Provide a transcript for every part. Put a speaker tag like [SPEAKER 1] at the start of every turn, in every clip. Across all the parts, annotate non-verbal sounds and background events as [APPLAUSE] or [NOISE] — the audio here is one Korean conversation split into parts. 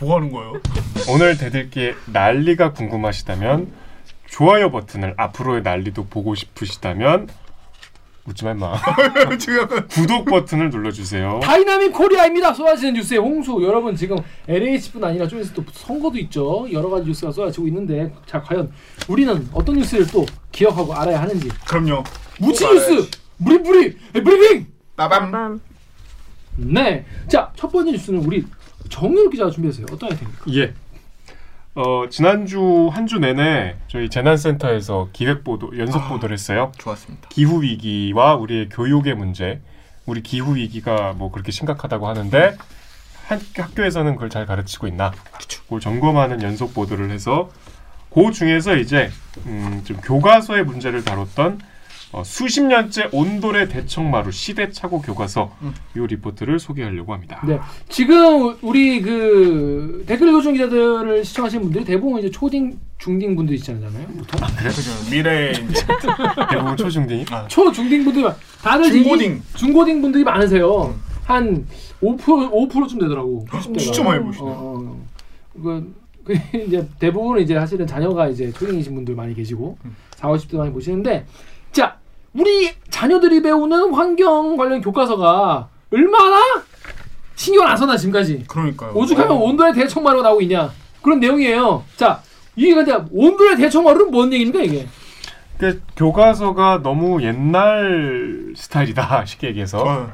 [SPEAKER 1] 뭐 하는 거예요?
[SPEAKER 2] 오늘 대들기에 난리가 궁금하시다면 좋아요 버튼을 앞으로의 난리도 보고 싶으시다면 웃지 마 임마. [LAUGHS]
[SPEAKER 1] 지금 약간
[SPEAKER 2] 구독 버튼을 눌러주세요.
[SPEAKER 3] 다이나믹 코리아입니다. 쏟아지는 뉴스의 홍수. 여러분 지금 LH뿐 아니라 좀 있으면 또 선거도 있죠. 여러 가지 뉴스가 쏟아지고 있는데 자 과연 우리는 어떤 뉴스를 또 기억하고 알아야 하는지.
[SPEAKER 1] 그럼요.
[SPEAKER 3] 무치
[SPEAKER 1] 또
[SPEAKER 3] 뉴스 무리 무리 브리핑.
[SPEAKER 1] 빠밤.
[SPEAKER 3] 네. 자 첫 번째 뉴스는 우리 정윤 기자가 준비했어요. 어떤 아이템입니까?
[SPEAKER 2] 예. 어 지난주 한 주 내내 저희 재난센터에서 기획 보도 연속
[SPEAKER 1] 아.
[SPEAKER 2] 보도를 했어요.
[SPEAKER 1] 좋았습니다.
[SPEAKER 2] 기후 위기와 우리의 교육의 문제. 우리 기후 위기가 뭐 그렇게 심각하다고 하는데 한, 학교에서는 그걸 잘 가르치고 있나? 그걸 점검하는 연속 보도를 해서 그 중에서 이제 음, 좀 교과서의 문제를 다뤘던 어, 수십 년째 온돌의 대청마루 시대착오 교과서
[SPEAKER 1] 음.
[SPEAKER 2] 이 리포트를 소개하려고 합니다.
[SPEAKER 3] 네. 지금 우리 그 댓글 읽어준 기자들을 시청하시는 분들이 대부분 이제 초딩 중딩 분들 있잖아요. 보통
[SPEAKER 1] 그죠. 미래 이제 [LAUGHS]
[SPEAKER 2] 대부분 초중딩이
[SPEAKER 3] 초 중딩 분들이 많- 다들
[SPEAKER 1] 중고딩.
[SPEAKER 3] 이- 중고딩 분들이 많으세요. 한5% 5%쯤 되더라고. 10대가.
[SPEAKER 1] 진짜 많이 보시네요.
[SPEAKER 3] 어, 어. 그, 그 [LAUGHS] 이제 대부분 이제 사실은 자녀가 이제 초딩이신 분들 많이 계시고
[SPEAKER 1] 음.
[SPEAKER 3] 4, 50대 많이 보시는데 자 우리 자녀들이 배우는 환경 관련 교과서가 얼마나 신경 안 써나 지금까지
[SPEAKER 1] 그러니까요.
[SPEAKER 3] 오죽하면
[SPEAKER 1] 어.
[SPEAKER 3] 온도의 대청마루가 나오고 있냐 그런 내용이에요. 자 이게 근데 온도의 대청마루는 뭔 얘기입니까 이게?
[SPEAKER 2] 그 교과서가 너무 옛날 스타일이다 [LAUGHS] 쉽게 얘기해서
[SPEAKER 1] 어.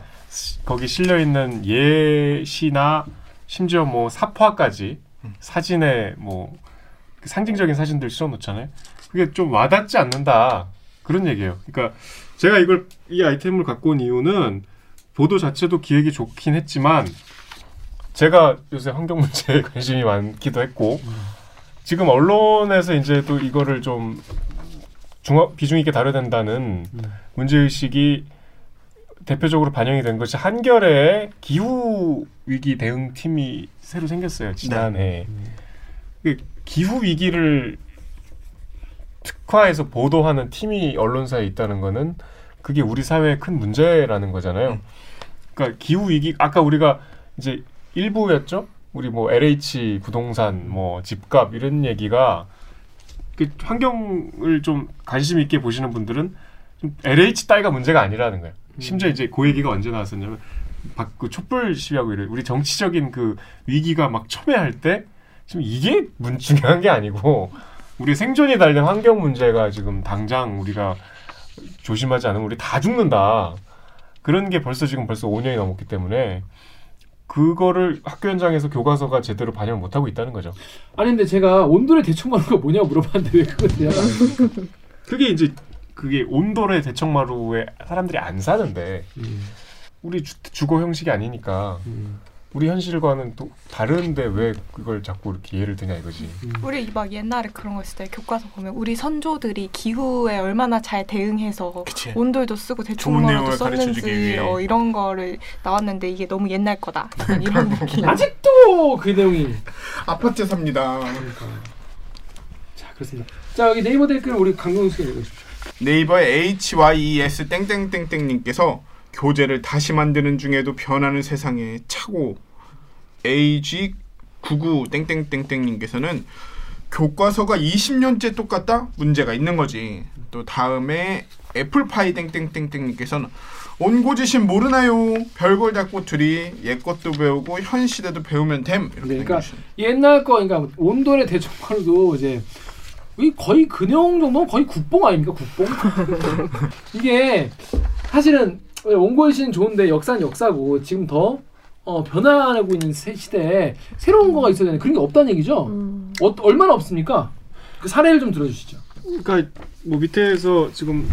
[SPEAKER 2] 거기 실려 있는 예시나 심지어 뭐 사파까지 사진에 뭐그 상징적인 사진들 실어 놓잖아요. 그게 좀 와닿지 않는다 그런 얘기예요. 그러니까 제가 이걸 이 아이템을 갖고 온 이유는 보도 자체도 기획이 좋긴 했지만 제가 요새 환경 문제에 [LAUGHS] 관심이 많기도 했고 지금 언론에서 이제 또 이거를 좀 중화 비중 있게 다뤄야 된다는 문제 의식이 대표적으로 반영이 된 것이 한겨레 기후 위기 대응 팀이 새로 생겼어요 지난해. 그 기후 위기를 특화해서 보도하는 팀이 언론사에 있다는 거는 그게 우리 사회의 큰 문제라는 거잖아요. 그러니까 기후 위기 아까 우리가 이제 일부였죠. 우리 뭐 LH 부동산 뭐 집값 이런 얘기가 그 환경을 좀 관심 있게 보시는 분들은 좀 LH 따위가 문제가 아니라는 거예요. 심지어 이제 그 얘기가 언제 나왔었냐면 박, 그 촛불 시위하고 이래 우리 정치적인 그 위기가 막 첨예할 때 지금 이게 문, 중요한 게 아니고 우리 생존이 달린 환경 문제가 지금 당장 우리가 조심하지 않으면 우리 다 죽는다. 그런 게 벌써 지금 벌써 5년이 넘었기 때문에 그거를 학교 현장에서 교과서가 제대로 반영을 못 하고 있다는 거죠.
[SPEAKER 3] 아니 근데 제가 온도의 대청마루가 뭐냐고 물어봤는데 왜 그걸 대답?
[SPEAKER 2] 그게 이제 그게 온돌의 대청마루에 사람들이 안 사는데 우리 주, 주거 형식이 아니니까 우리 현실과는 또 다른데 왜 그걸 자꾸 이렇게 예를 드냐 이거지.
[SPEAKER 4] 우리 막 옛날에 그런 거 있을 때 교과서 보면 우리 선조들이 기후에 얼마나 잘 대응해서
[SPEAKER 1] 그치.
[SPEAKER 4] 온돌도 쓰고
[SPEAKER 1] 가르쳐주기
[SPEAKER 4] 썼는지. 어, 이런 거를 나왔는데 이게 너무 옛날 거다 약간 이런 느낌.
[SPEAKER 3] 아직도 그 내용이
[SPEAKER 1] 아파트 삽니다.
[SPEAKER 3] 자 그렇습니다. 자 여기 네이버 댓글 우리 씨가 읽어주십시오.
[SPEAKER 1] 네이버의 HYES 땡땡땡땡님께서 교재를 다시 만드는 중에도 변하는 세상에 차고 AG 99 땡땡땡땡님께서는 교과서가 20년째 똑같다 문제가 있는 거지. 또 다음에 애플파이 땡땡땡땡님께서는 온고지신 모르나요? 별걸 자꾸 들이 옛 것도 배우고 현 시대도 배우면 됨. 이렇게
[SPEAKER 3] 네, 그러니까. 옛날 거 그러니까 온돌의 대청마루도 이제 이 거의 그 내용 정도는 거의 국뽕 아닙니까 국뽕? [LAUGHS] 이게 사실은 원고의신 좋은데 역사는 역사고 지금 더 어, 변화하고 있는 세- 시대에 새로운 거가 있어야 되는 그런 게 없다는 얘기죠.
[SPEAKER 5] 음.
[SPEAKER 3] 어, 얼마나 없습니까? 그 사례를 좀 들어주시죠.
[SPEAKER 2] 그러니까 뭐 밑에서 지금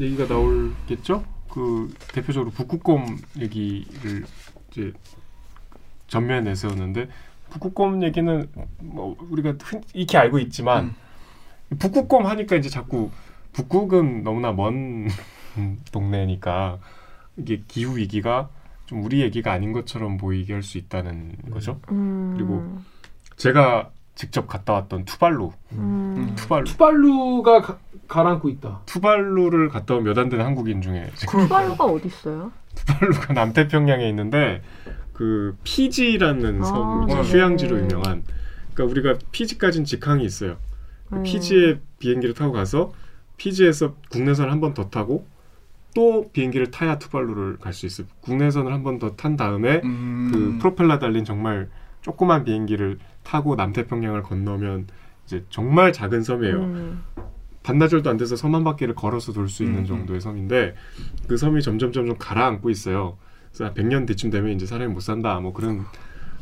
[SPEAKER 2] 얘기가 나올겠죠. 그 대표적으로 북극곰 얘기를 이제 전면에 내세웠는데 북극곰 얘기는 뭐 우리가 흔 익히 알고 있지만
[SPEAKER 1] 음.
[SPEAKER 2] 북극곰 하니까 이제 자꾸 북극은 너무나 먼 [LAUGHS] 동네니까 이게 기후 위기가 좀 우리 얘기가 아닌 것처럼 보이게 할 수 있다는 거죠.
[SPEAKER 5] 음.
[SPEAKER 2] 그리고 제가 직접 갔다 왔던 투발루,
[SPEAKER 5] 음.
[SPEAKER 2] 투발루,
[SPEAKER 3] 투발루가 가, 가라앉고 있다.
[SPEAKER 2] 투발루를 갔다 온 몇 안 되는 한국인 중에
[SPEAKER 5] 투발루가 어디 있어요?
[SPEAKER 2] 투발루가 [LAUGHS] 남태평양에 있는데 그 피지라는
[SPEAKER 5] 아,
[SPEAKER 2] 섬
[SPEAKER 1] 네네.
[SPEAKER 2] 휴양지로 유명한. 그러니까 우리가 피지까지는 직항이 있어요. 그
[SPEAKER 5] 음.
[SPEAKER 2] 피지에 비행기를 타고 가서 피지에서 국내선을 한번 더 타고 또 비행기를 타야 투발루를 갈 수 있어요. 국내선을 한 번 더 탄 다음에
[SPEAKER 1] 음.
[SPEAKER 2] 그 프로펠러 달린 정말 조그만 비행기를 타고 남태평양을 건너면 이제 정말 작은 섬이에요.
[SPEAKER 5] 음.
[SPEAKER 2] 반나절도 안 돼서 섬 한 바퀴를 걸어서 돌 수 있는
[SPEAKER 1] 음, 음.
[SPEAKER 2] 정도의 섬인데 그 섬이 점점 점점 가라앉고 있어요. 그래서 한 100년 뒤쯤 되면 이제 사람이 못 산다. 뭐 그런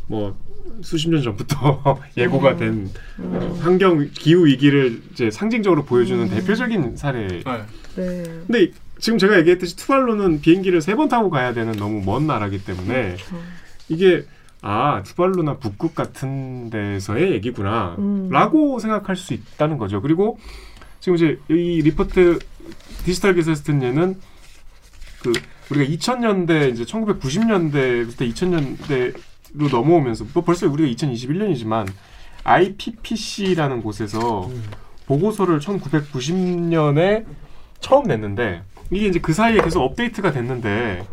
[SPEAKER 2] 뭐 수십 년 전부터 [LAUGHS] 예고가 된
[SPEAKER 5] 음.
[SPEAKER 2] 환경 기후 위기를 이제 상징적으로 보여주는
[SPEAKER 5] 음.
[SPEAKER 2] 대표적인 사례.
[SPEAKER 1] 네.
[SPEAKER 5] 네.
[SPEAKER 2] 근데 지금 제가 얘기했듯이 투발루는 비행기를 세 번 타고 가야 되는 너무 먼 나라기 때문에
[SPEAKER 5] 그렇죠.
[SPEAKER 2] 이게 아 투발루나 북극 같은 데서의 얘기구나
[SPEAKER 5] 음.
[SPEAKER 2] 라고 생각할 수 있다는 거죠 그리고 지금 이제 이 리포트 디지털 기사스트는 그 우리가 2000년대 이제 1990년대부터 2000년대로 넘어오면서 뭐 벌써 우리가 2021년이지만 IPPC라는 곳에서
[SPEAKER 3] 음.
[SPEAKER 2] 보고서를 1990년에 처음 냈는데 이게 이제 그 사이에 계속 업데이트가 됐는데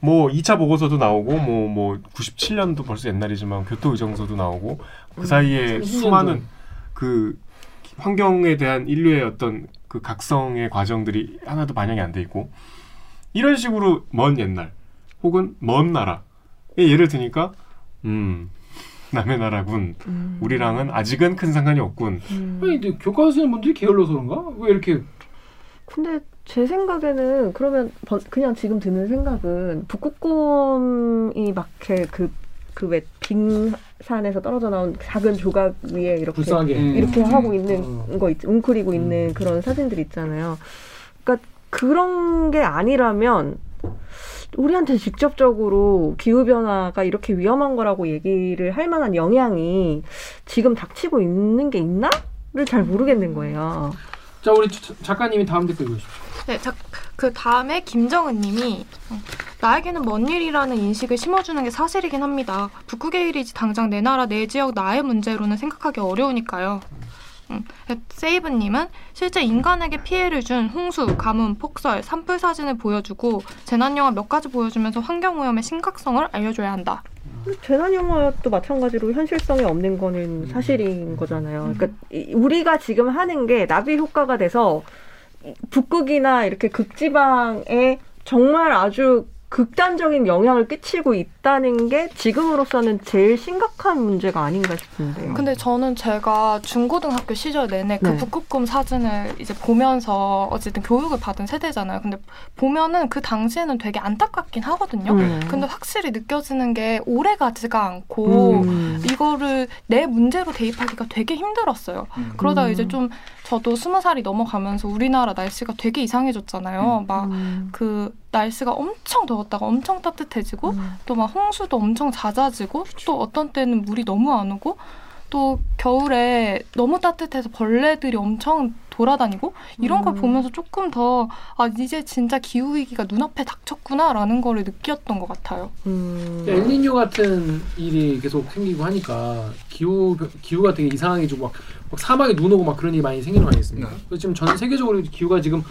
[SPEAKER 2] 뭐 2차 보고서도 나오고 뭐뭐 97년도 벌써 옛날이지만 교토 의정서도 나오고 그 사이에
[SPEAKER 3] 30년
[SPEAKER 2] 수많은
[SPEAKER 3] 전.
[SPEAKER 2] 그 환경에 대한 인류의 어떤 그 각성의 과정들이 하나도 반영이 안 돼 있고 이런 식으로 먼 옛날 혹은 먼 나라의 예를 드니까 음 남의 나라군
[SPEAKER 5] 음.
[SPEAKER 2] 우리랑은 아직은 큰 상관이 없군
[SPEAKER 5] 음.
[SPEAKER 3] 아니 근데 교과서는 분들이 게을러서 그런가? 왜 이렇게
[SPEAKER 5] 근데 제 생각에는 그러면 번- 그냥 지금 드는 생각은 북극곰이 막그그왜 빙산에서 떨어져 나온 작은 조각 위에 이렇게
[SPEAKER 3] 불쌍하게
[SPEAKER 1] 음.
[SPEAKER 5] 이렇게
[SPEAKER 1] 음.
[SPEAKER 5] 하고 있는
[SPEAKER 3] 어.
[SPEAKER 5] 거 있, 웅크리고 있는
[SPEAKER 3] 음.
[SPEAKER 5] 그런 사진들 있잖아요. 그러니까 그런 게 아니라면 우리한테 직접적으로 기후 변화가 이렇게 위험한 거라고 얘기를 할 만한 영향이 지금 닥치고 있는 게 있나 를 잘 모르겠는 거예요.
[SPEAKER 3] 자 우리 자- 작가님이 다음 댓글 읽으십시오.
[SPEAKER 4] 네, 자, 그 다음에 김정은님이 어, 나에게는 먼 일이라는 인식을 심어주는 게 사실이긴 합니다. 북극의 일이지 당장 내 나라 내 지역 나의 문제로는 생각하기 어려우니까요. 음, 세이브님은 실제 인간에게 피해를 준 홍수, 가뭄, 폭설, 산불 사진을 보여주고 재난 영화 몇 가지 보여주면서 환경 오염의 심각성을 알려줘야 한다.
[SPEAKER 5] 재난 영화도 마찬가지로 현실성이 없는 거는 사실인 거잖아요. 그러니까 이- 우리가 지금 하는 게 나비 효과가 돼서 이 북극이나 이렇게 극지방에 정말 아주 극단적인 영향을 끼치고 있다는 게 지금으로서는 제일 심각한 문제가 아닌가 싶은데요.
[SPEAKER 4] 근데 저는 제가 중고등학교 시절 내내 그
[SPEAKER 5] 네.
[SPEAKER 4] 북극곰 사진을 이제 보면서 어쨌든 교육을 받은 세대잖아요. 근데 보면은 그 당시에는 되게 안타깝긴 하거든요.
[SPEAKER 5] 음.
[SPEAKER 4] 근데 확실히 느껴지는 게 오래 가지가 않고
[SPEAKER 5] 음.
[SPEAKER 4] 이거를 내 문제로 대입하기가 되게 힘들었어요.
[SPEAKER 1] 음.
[SPEAKER 4] 그러다
[SPEAKER 5] 음.
[SPEAKER 4] 이제 좀 저도 스무 살이 넘어가면서 우리나라 날씨가 되게 이상해졌잖아요. 막
[SPEAKER 5] 음.
[SPEAKER 4] 그 날씨가 엄청 더웠다가 엄청 따뜻해지고
[SPEAKER 5] 음.
[SPEAKER 4] 또막 홍수도 엄청 잦아지고 또 어떤 때는 물이 너무 안 오고 또 겨울에 너무 따뜻해서 벌레들이 엄청 돌아다니고 이런 걸
[SPEAKER 5] 음.
[SPEAKER 4] 보면서 조금 더 아 이제 진짜 기후 위기가 눈앞에 닥쳤구나라는 거를 느꼈던 것 같아요.
[SPEAKER 5] 음.
[SPEAKER 3] 엘니뇨 같은 일이 계속 생기고 하니까 기후 기후가 되게 이상하게지고 막, 막 사막에 눈 오고 막 그런 일이 많이 생기는 거 아니겠습니까?
[SPEAKER 1] 네.
[SPEAKER 3] 그래서 지금 전 세계적으로 기후가 지금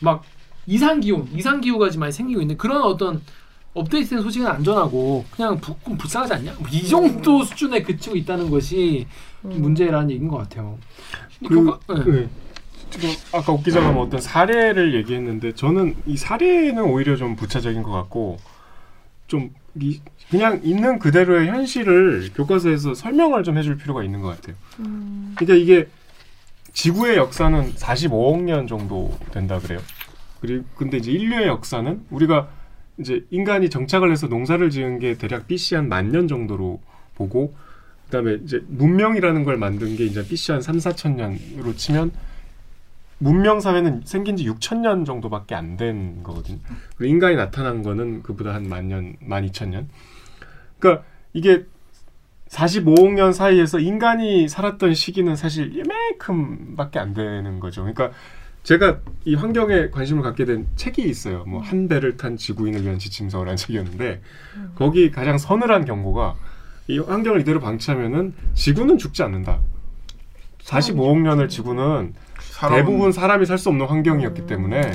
[SPEAKER 3] 막 이상 기온, 이상 기후가 지금 많이 생기고 있는 그런 어떤 업데이트된 소식은 안전하고 그냥 부, 불쌍하지 않냐? 뭐 이 정도 수준에 그치고 있다는 것이
[SPEAKER 5] 음.
[SPEAKER 3] 문제라는 얘기인 것 같아요.
[SPEAKER 2] 그,
[SPEAKER 3] 교과- 네.
[SPEAKER 2] 네. 지금 아까 옥 기자가 뭐 어떤 사례를 얘기했는데 저는 이 사례는 오히려 좀 부차적인 것 같고 좀 이, 그냥 있는 그대로의 현실을 교과서에서 설명을 좀 해줄 필요가 있는 것 같아요.
[SPEAKER 5] 음.
[SPEAKER 2] 그러니까 이게 지구의 역사는 45억 년 정도 된다 그래요. 그리고 근데 이제 인류의 역사는 우리가 이제 인간이 정착을 해서 농사를 지은 게 대략 BC 한 만 년 정도로 보고 그다음에 이제 문명이라는 걸 만든 게 이제 BC 한 3, 4천 년으로 치면 문명 사회는 생긴 지 6천 년 정도밖에 안 된 거거든요. 인간이 나타난 거는 그보다 한 만 년, 만 이천 년. 그러니까 이게 45억 년 사이에서 인간이 살았던 시기는 사실 이만큼밖에 안 되는 거죠. 그러니까 제가 이 환경에 관심을 갖게 된 책이 있어요. 뭐 한 배를 탄 지구인을 위한 지침서라는 [LAUGHS] 책이었는데 거기 가장 서늘한 경고가 이 환경을 이대로 방치하면은 지구는 죽지 않는다. 45억 년을 지구는
[SPEAKER 1] 사람-
[SPEAKER 2] 대부분 사람이 살 수 없는 환경이었기
[SPEAKER 5] 음.
[SPEAKER 2] 때문에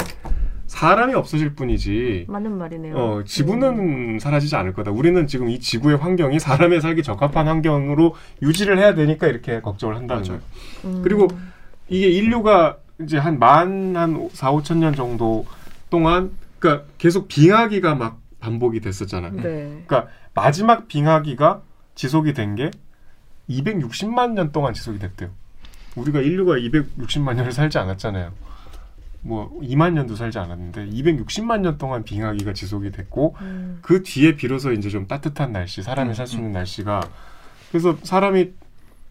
[SPEAKER 2] 사람이 없어질 뿐이지
[SPEAKER 5] 맞는 말이네요.
[SPEAKER 2] 어, 지구는 사라지지 않을 거다. 우리는 지금 이 지구의 환경이 사람의 살기 적합한 환경으로 유지를 해야 되니까 이렇게 걱정을 한다는. 거예요.
[SPEAKER 5] 음.
[SPEAKER 2] 그리고 이게 인류가 이제 한 만 한 4, 5천 년 정도 동안 그러니까 계속 빙하기가 막 반복이 됐었잖아요.
[SPEAKER 5] 네.
[SPEAKER 2] 그러니까 마지막 빙하기가 지속이 된 게 260만 년 동안 지속이 됐대요. 우리가 인류가 260만 년을 살지 않았잖아요. 뭐 2만 년도 살지 않았는데 260만 년 동안 빙하기가 지속이 됐고
[SPEAKER 5] 음.
[SPEAKER 2] 그 뒤에 비로소 이제 좀 따뜻한 날씨, 사람이
[SPEAKER 1] 음,
[SPEAKER 2] 살수 있는 날씨가 그래서 사람이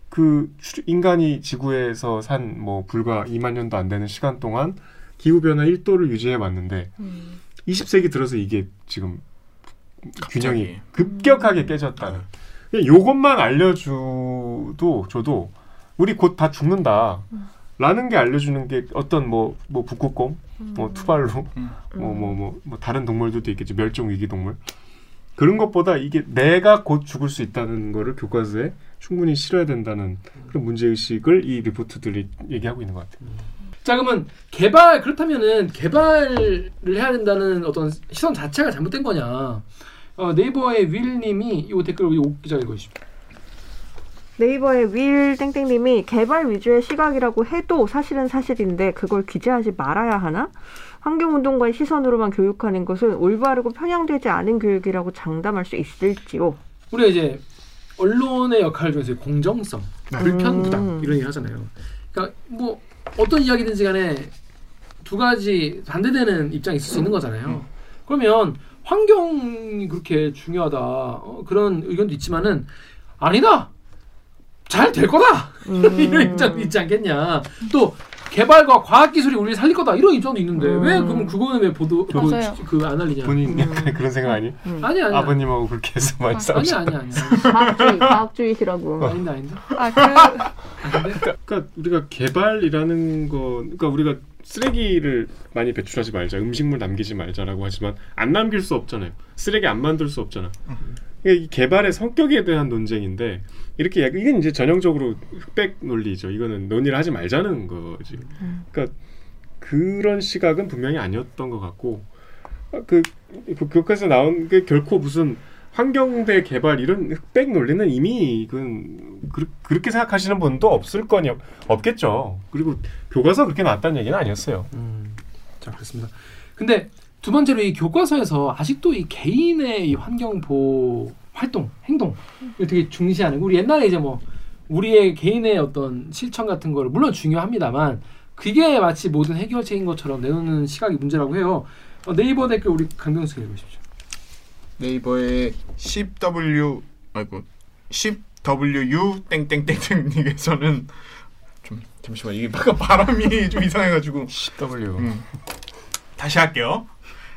[SPEAKER 2] 그 출- 인간이 지구에서 산 뭐 불과 2만 년도 안 되는 시간 동안 기후 변화 1도를 유지해 왔는데
[SPEAKER 5] 음.
[SPEAKER 2] 20세기 들어서 이게 지금 균형이
[SPEAKER 1] 갑자기.
[SPEAKER 2] 급격하게 깨졌다는. 그냥 요것만 알려줘도 저도 우리 곧 다 죽는다. 라는 게 알려주는 게 어떤 뭐 뭐 북극곰, 뭐 투발루,
[SPEAKER 1] 음.
[SPEAKER 2] 뭐뭐 뭐 뭐 다른 동물들도 있겠지 멸종 위기 동물 그런 것보다 이게 내가 곧 죽을 수 있다는 거를 교과서에 충분히 실어야 된다는 그런 문제 의식을 이 리포트들이 얘기하고 있는 것 같아요.
[SPEAKER 3] 자 그러면 개발 그렇다면은 개발을 해야 된다는 어떤 시선 자체가 잘못된 거냐? 어, 네이버의 윌님이 이 댓글 우리 옥 기자 읽어주십시오.
[SPEAKER 5] 네이버의 윌 땡땡님이 개발 위주의 시각이라고 해도 사실은 사실인데 그걸 규제하지 말아야 하나? 환경운동가의 시선으로만 교육하는 것은 올바르고 편향되지 않은 교육이라고 장담할 수 있을지요.
[SPEAKER 3] 우리가 이제 언론의 역할 중에서 공정성, 불편 부당
[SPEAKER 5] 음.
[SPEAKER 3] 이런 얘기 하잖아요. 그러니까 뭐 어떤 이야기든지 간에 두 가지 반대되는 입장이 있을 수 있는 거잖아요. 그러면 환경이 그렇게 중요하다 어, 그런 의견도 있지만은 아니다 잘 될 거다 [LAUGHS] 이런 입장도 있지 않겠냐 또 개발과 과학 기술이 우리를 살릴 거다 이런 입장도 있는데
[SPEAKER 5] 음.
[SPEAKER 3] 왜 그럼 그거는 왜 보도
[SPEAKER 4] 맞아요.
[SPEAKER 3] 그안 알리냐
[SPEAKER 2] 본인 약간 그런 생각 아니?
[SPEAKER 5] 음.
[SPEAKER 3] 아니 아니
[SPEAKER 2] 아버님하고 그렇게 해서 많이
[SPEAKER 3] 아니
[SPEAKER 2] 싸우셨
[SPEAKER 3] 아니 아니
[SPEAKER 5] 과학주의, 과학주의시라고.
[SPEAKER 3] 아닌데 아닌데
[SPEAKER 4] 아, 그 [LAUGHS]
[SPEAKER 3] 아닌데
[SPEAKER 2] 그러니까 우리가 개발이라는 거, 그러니까 우리가 쓰레기를 많이 배출하지 말자, 음식물 남기지 말자라고 하지만 안 남길 수 없잖아요. 쓰레기 안 만들 수 없잖아. 그러니까 이 개발의 성격에 대한 논쟁인데 이렇게 약- 이건 이제 전형적으로 흑백 논리죠. 이거는 논의를 하지 말자는 거지. 그러니까 그런 시각은 분명히 아니었던 것 같고 아, 그, 그 교과서 나온 게 결코 무슨 환경대 개발 이런 흑백 논리는 이미 그건 그, 그렇게 생각하시는 분도 없을 거니 없겠죠. 그리고 교과서 그렇게 나왔다는 얘기는 아니었어요.
[SPEAKER 3] 음, 자 그렇습니다. 근데 두 번째로 이 교과서에서 아직도 이 개인의 이 환경 보호 활동, 행동을 되게 중시하는 거. 우리 옛날에 이제 뭐 우리의 개인의 어떤 실천 같은 거를 물론 중요합니다만 그게 마치 모든 해결책인 것처럼 내놓는 시각이 문제라고 해요. 어, 네이버 댓글 우리 강병수 읽으십시오.
[SPEAKER 1] 네이버의 10W 아이고 10WU 땡땡땡땡님께서는 좀 잠시만 이게 바깥 바람이 좀 이상해가지고
[SPEAKER 2] 10W.
[SPEAKER 1] 음. 다시 할게요.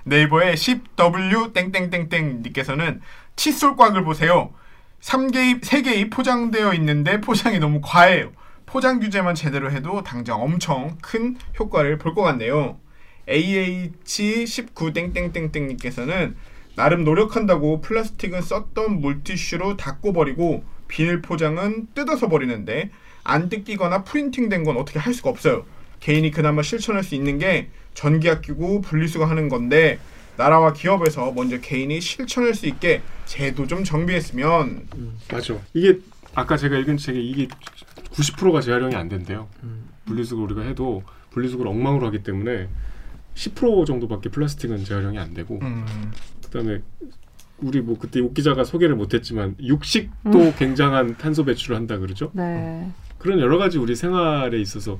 [SPEAKER 1] 네이버의 10W 땡땡땡땡님께서는 칫솔 꽉을 보세요. 3개입, 3개입 포장되어 있는데 포장이 너무 과해요. 포장 규제만 제대로 해도 당장 엄청 큰 효과를 볼 것 같네요. AH19 땡땡땡땡님께서는 나름 노력한다고 플라스틱은 썼던 물티슈로 닦고 버리고 비닐 포장은 뜯어서 버리는데 안 뜯기거나 프린팅된 건 어떻게 할 수가 없어요. 개인이 그나마 실천할 수 있는 게 전기 아끼고 분리수거 하는 건데 나라와 기업에서 먼저 개인이 실천할 수 있게 제도 좀 정비했으면
[SPEAKER 2] 맞아. 이게 아까 제가 읽은 책에 이게 90%가 재활용이 안 된대요.
[SPEAKER 3] 음.
[SPEAKER 2] 분리수거 우리가 해도 분리수거를 엉망으로 하기 때문에 10% 정도밖에 플라스틱은 재활용이 안 되고 그다음에 우리 뭐 그때 옥 기자가 소개를 못했지만 육식도 굉장한 탄소 배출을 한다 그러죠.
[SPEAKER 5] 네.
[SPEAKER 2] 그런 여러 가지 우리 생활에 있어서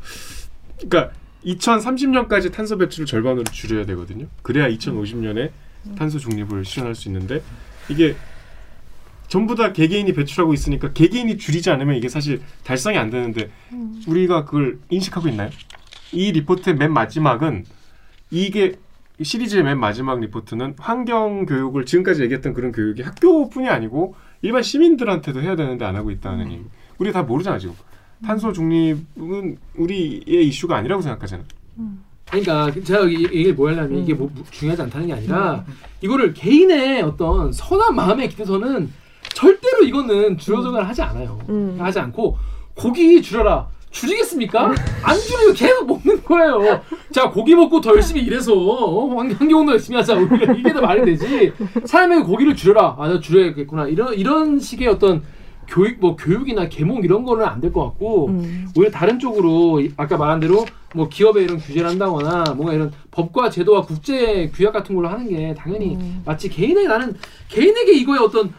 [SPEAKER 2] 그러니까 2030년까지 탄소 배출을 절반으로 줄여야 되거든요. 그래야 2050년에 탄소 중립을 실현할 수 있는데 이게 전부 다 개개인이 배출하고 있으니까 개개인이 줄이지 않으면 이게 사실 달성이 안 되는데 우리가 그걸 인식하고 있나요? 이 리포트의 맨 마지막은 이게 시리즈의 맨 마지막 리포트는 환경 교육을 지금까지 얘기했던 그런 교육이 학교뿐이 아니고 일반 시민들한테도 해야 되는데 안 하고 있다는 얘기. 우리 다 모르잖아 지금. 탄소 중립은 우리의 이슈가 아니라고 생각하잖아.
[SPEAKER 3] 그러니까 제가 이- 이게 뭐 하려면 이게 뭐 중요하지 않다는 게 아니라 이거를 개인의 어떤 선한 마음에 기대서는 절대로 이거는 줄여서는 하지 않아요.
[SPEAKER 5] 음.
[SPEAKER 3] 하지 않고 고기 줄여라. 줄이겠습니까? 안 줄이고 계속 먹는 거예요. 자 고기 먹고 더 열심히 일해서 어, 환경 환경운동 열심히 하자. 우리가 이게 더 말이 되지. 사람에게 고기를 줄여라. 아, 나 줄여야겠구나. 이런 이런 식의 어떤 교육 뭐 교육이나 계몽 이런 거는 안 될 것 같고
[SPEAKER 5] 음.
[SPEAKER 3] 오히려 다른 쪽으로 이- 아까 말한 대로 뭐 기업에 이런 규제를 한다거나 뭔가 이런 법과 제도와 국제 규약 같은 걸로 하는 게 당연히
[SPEAKER 5] 음.
[SPEAKER 3] 마치 개인의 나는 개인에게 이거에 어떤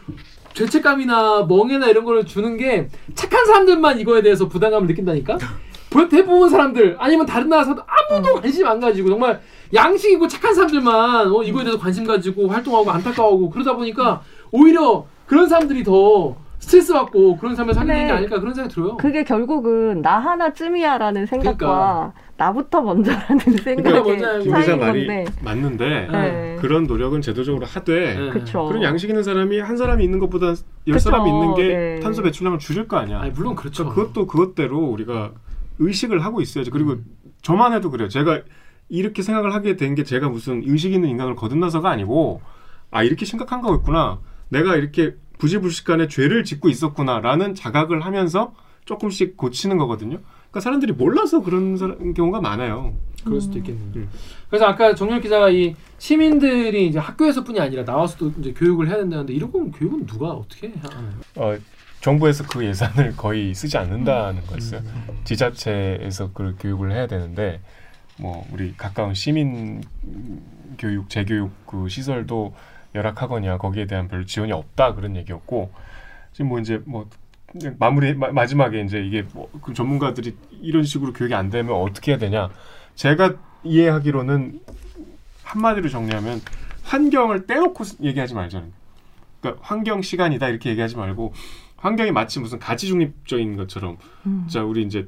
[SPEAKER 3] 죄책감이나 멍해나 이런 거를 주는 게 착한 사람들만 이거에 대해서 부담감을 느낀다니까 [LAUGHS] 보- 대부분 사람들 아니면 다른 나라 사람들 아무도 관심 안 가지고 정말 양식 있고 착한 사람들만 어, 이거에 대해서 관심 가지고 활동하고 안타까워하고 그러다 보니까 오히려 그런 사람들이 더 스트레스 받고 그런 삶을 살게 되는 게
[SPEAKER 5] 네.
[SPEAKER 3] 아닐까 그런 생각이 들어요.
[SPEAKER 5] 그게 결국은 나 하나쯤이야라는 생각과
[SPEAKER 3] 그러니까.
[SPEAKER 5] 나부터 먼저라는 생각에
[SPEAKER 3] 먼저야.
[SPEAKER 2] 김 기자 말이
[SPEAKER 5] 건데.
[SPEAKER 2] 맞는데
[SPEAKER 5] 네.
[SPEAKER 2] 그런 노력은 제도적으로 하되
[SPEAKER 3] 네.
[SPEAKER 5] 그쵸.
[SPEAKER 2] 그런 양식 있는 사람이 한 사람이 있는 것보다 열
[SPEAKER 5] 그쵸.
[SPEAKER 2] 사람이 있는 게
[SPEAKER 5] 네.
[SPEAKER 2] 탄소 배출량을 줄일 거 아니야.
[SPEAKER 3] 아니 물론 그렇죠.
[SPEAKER 2] 그러니까 그것도 그것대로 우리가 의식을 하고 있어야지. 그리고 저만 해도 그래요. 제가 이렇게 생각을 하게 된 게 제가 무슨 의식 있는 인간을 거듭나서가 아니고 아 이렇게 심각한 거였구나. 내가 이렇게 부지불식간에 죄를 짓고 있었구나라는 자각을 하면서 조금씩 고치는 거거든요. 그러니까 사람들이 몰라서 그런 사람- 경우가 많아요.
[SPEAKER 3] 그럴 수도 있겠네요.
[SPEAKER 2] 음.
[SPEAKER 3] 그래서 아까 정렬 기자가 이 시민들이 이제 학교에서뿐이 아니라 나와서도 이제 교육을 해야 된다는데 이런 건 교육은 누가 어떻게 하나요?
[SPEAKER 2] 어, 정부에서 그 예산을 거의 쓰지 않는다는 거였어요. 지자체에서 그 교육을 해야 되는데 뭐 우리 가까운 시민 교육 재교육 그 시설도 열악하거냐 거기에 대한 별 지원이 없다 그런 얘기였고 지금 뭐 이제 뭐 마무리 마, 마지막에 이제 이게 뭐 그 전문가들이 이런 식으로 교육이 안 되면 어떻게 해야 되냐. 제가 이해하기로는 한마디로 정리하면 환경을 떼놓고 얘기하지 말자는 그러니까 환경 시간이다 이렇게 얘기하지 말고 환경이 마치 무슨 가치 중립적인 것처럼
[SPEAKER 5] 음.
[SPEAKER 2] 자 우리 이제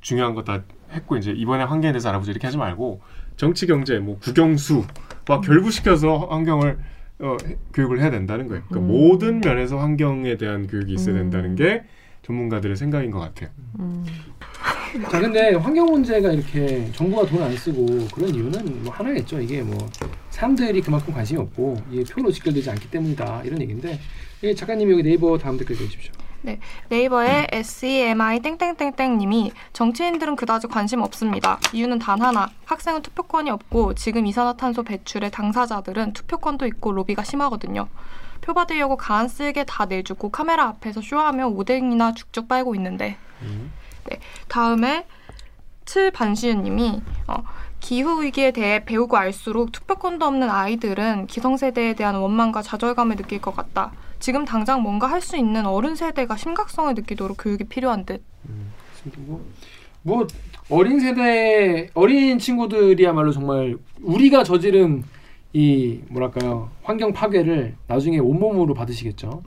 [SPEAKER 2] 중요한 거 다 했고 이제 이번에 환경에 대해서 알아보자 이렇게 하지 말고 정치 경제 뭐 국영수와 결부시켜서 환경을 어, 해- 교육을 해야 된다는 거예요. 그러니까
[SPEAKER 5] 음.
[SPEAKER 2] 모든 면에서 환경에 대한 교육이 있어야
[SPEAKER 5] 음.
[SPEAKER 2] 된다는 게 전문가들의 생각인 것 같아요.
[SPEAKER 5] 음.
[SPEAKER 3] 자 근데 환경 문제가 이렇게 정부가 돈 안 쓰고 그런 이유는 뭐 하나겠죠. 이게 뭐 사람들이 그만큼 관심이 없고 이게 표로 직결되지 않기 때문이다 이런 얘기인데 이 작가님이 여기 네이버 다음 댓글 읽으십시오.
[SPEAKER 4] 네이버의 SEMI 땡땡땡땡님이 정치인들은 그다지 관심 없습니다. 이유는 단 하나. 학생은 투표권이 없고 지금 이산화탄소 배출의 당사자들은 투표권도 있고 로비가 심하거든요. 표 받으려고 가안 쓸게 다 내주고 카메라 앞에서 쇼하며 오뎅이나 죽죽 빨고 있는데. 네. 다음에 칠반시윤님이 어, 기후 위기에 대해 배우고 알수록 투표권도 없는 아이들은 기성세대에 대한 원망과 좌절감을 느낄 것 같다. 지금 당장 뭔가 할 수 있는 어른 세대가 심각성을 느끼도록 교육이 필요한 듯.
[SPEAKER 3] 뭐, 뭐 어린 세대 어린 친구들이야말로 정말 우리가 저지른 이 뭐랄까요 환경 파괴를 나중에 온몸으로 받으시겠죠.